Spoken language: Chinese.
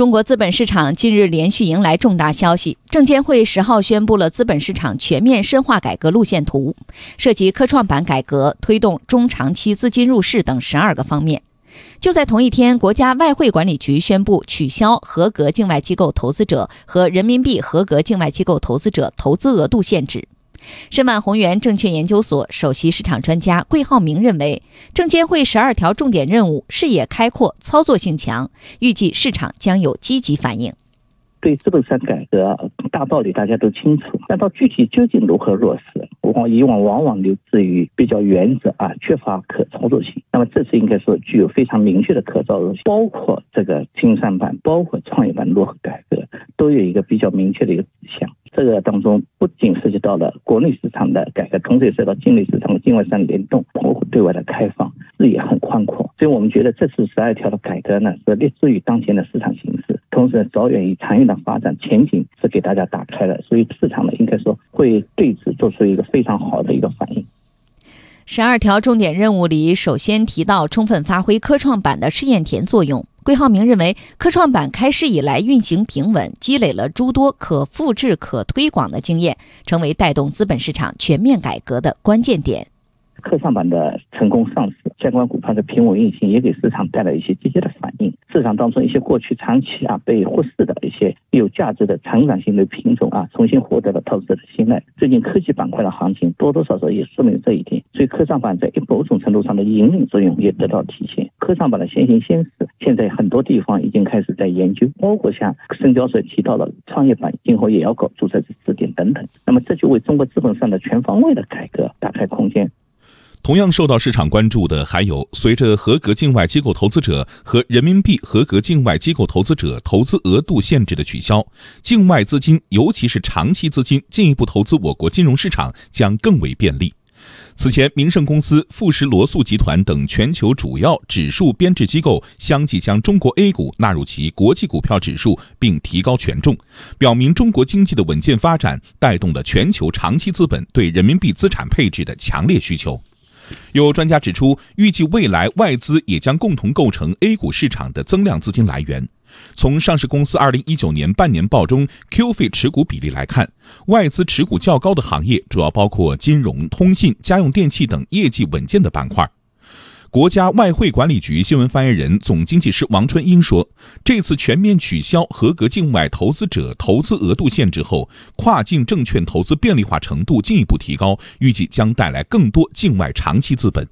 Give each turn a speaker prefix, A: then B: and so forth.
A: 中国资本市场近日连续迎来重大消息，证监会十号宣布了资本市场全面深化改革路线图，涉及科创板改革、推动中长期资金入市等十二个方面。就在同一天，国家外汇管理局宣布取消合格境外机构投资者和人民币合格境外机构投资者投资额度限制。申万宏源证券研究所首席市场专家桂浩明认为，证监会十二条重点任务视野开阔、操作性强，预计市场将有积极反应。
B: 对资本市场改革大道理大家都清楚，但到具体究竟如何落实，往以往往往留置于比较原则啊，缺乏可操作性。那么这次应该说具有非常明确的可操作性，包括这个新三板、包括创业板如何改革，都有一个比较明确的一个指向。这个当中不仅涉及到了国内市场的改革，同时也涉及到境内市场的境外市场联动，包括对外的开放，视野很宽阔。所以我们觉得这次十二条的改革呢，是立足于当前的市场形势，同时着眼于长远的发展前景，是给大家打开了。所以市场呢，应该说会对此做出一个非常好的一个反应。
A: 十二条重点任务里，首先提到充分发挥科创板的试验田作用。桂浩明认为，科创板开市以来运行平稳，积累了诸多可复制、可推广的经验，成为带动资本市场全面改革的关键点。
B: 科创板的成功上市，相关股票的平稳运行，也给市场带来一些积极的。市场当中一些过去长期啊被忽视的一些有价值的成长型的品种啊，重新获得了投资者的信赖。最近科技板块的行情多多少少也说明这一点，所以科创板在某种程度上的引领作用也得到体现。科创板的先行先试。现在很多地方已经开始在研究，包括像深交所提到了创业板，今后也要搞注册制试点等等。那么这就为中国资本上的全方位的改革打开空间。
C: 同样受到市场关注的还有，随着合格境外机构投资者和人民币合格境外机构投资者投资额度限制的取消，境外资金，尤其是长期资金进一步投资我国金融市场将更为便利。此前，明晟公司、富时罗素集团等全球主要指数编制机构相继将中国 A 股纳入其国际股票指数，并提高权重，表明中国经济的稳健发展带动了全球长期资本对人民币资产配置的强烈需求。有专家指出，预计未来外资也将共同构成 A 股市场的增量资金来源。从上市公司二零一九年半年报中 Q 费持股比例来看，外资持股较高的行业主要包括金融、通信、家用电器等业绩稳健的板块。国家外汇管理局新闻发言人、总经济师王春英说：“这次全面取消合格境外投资者投资额度限制后，跨境证券投资便利化程度进一步提高，预计将带来更多境外长期资本。”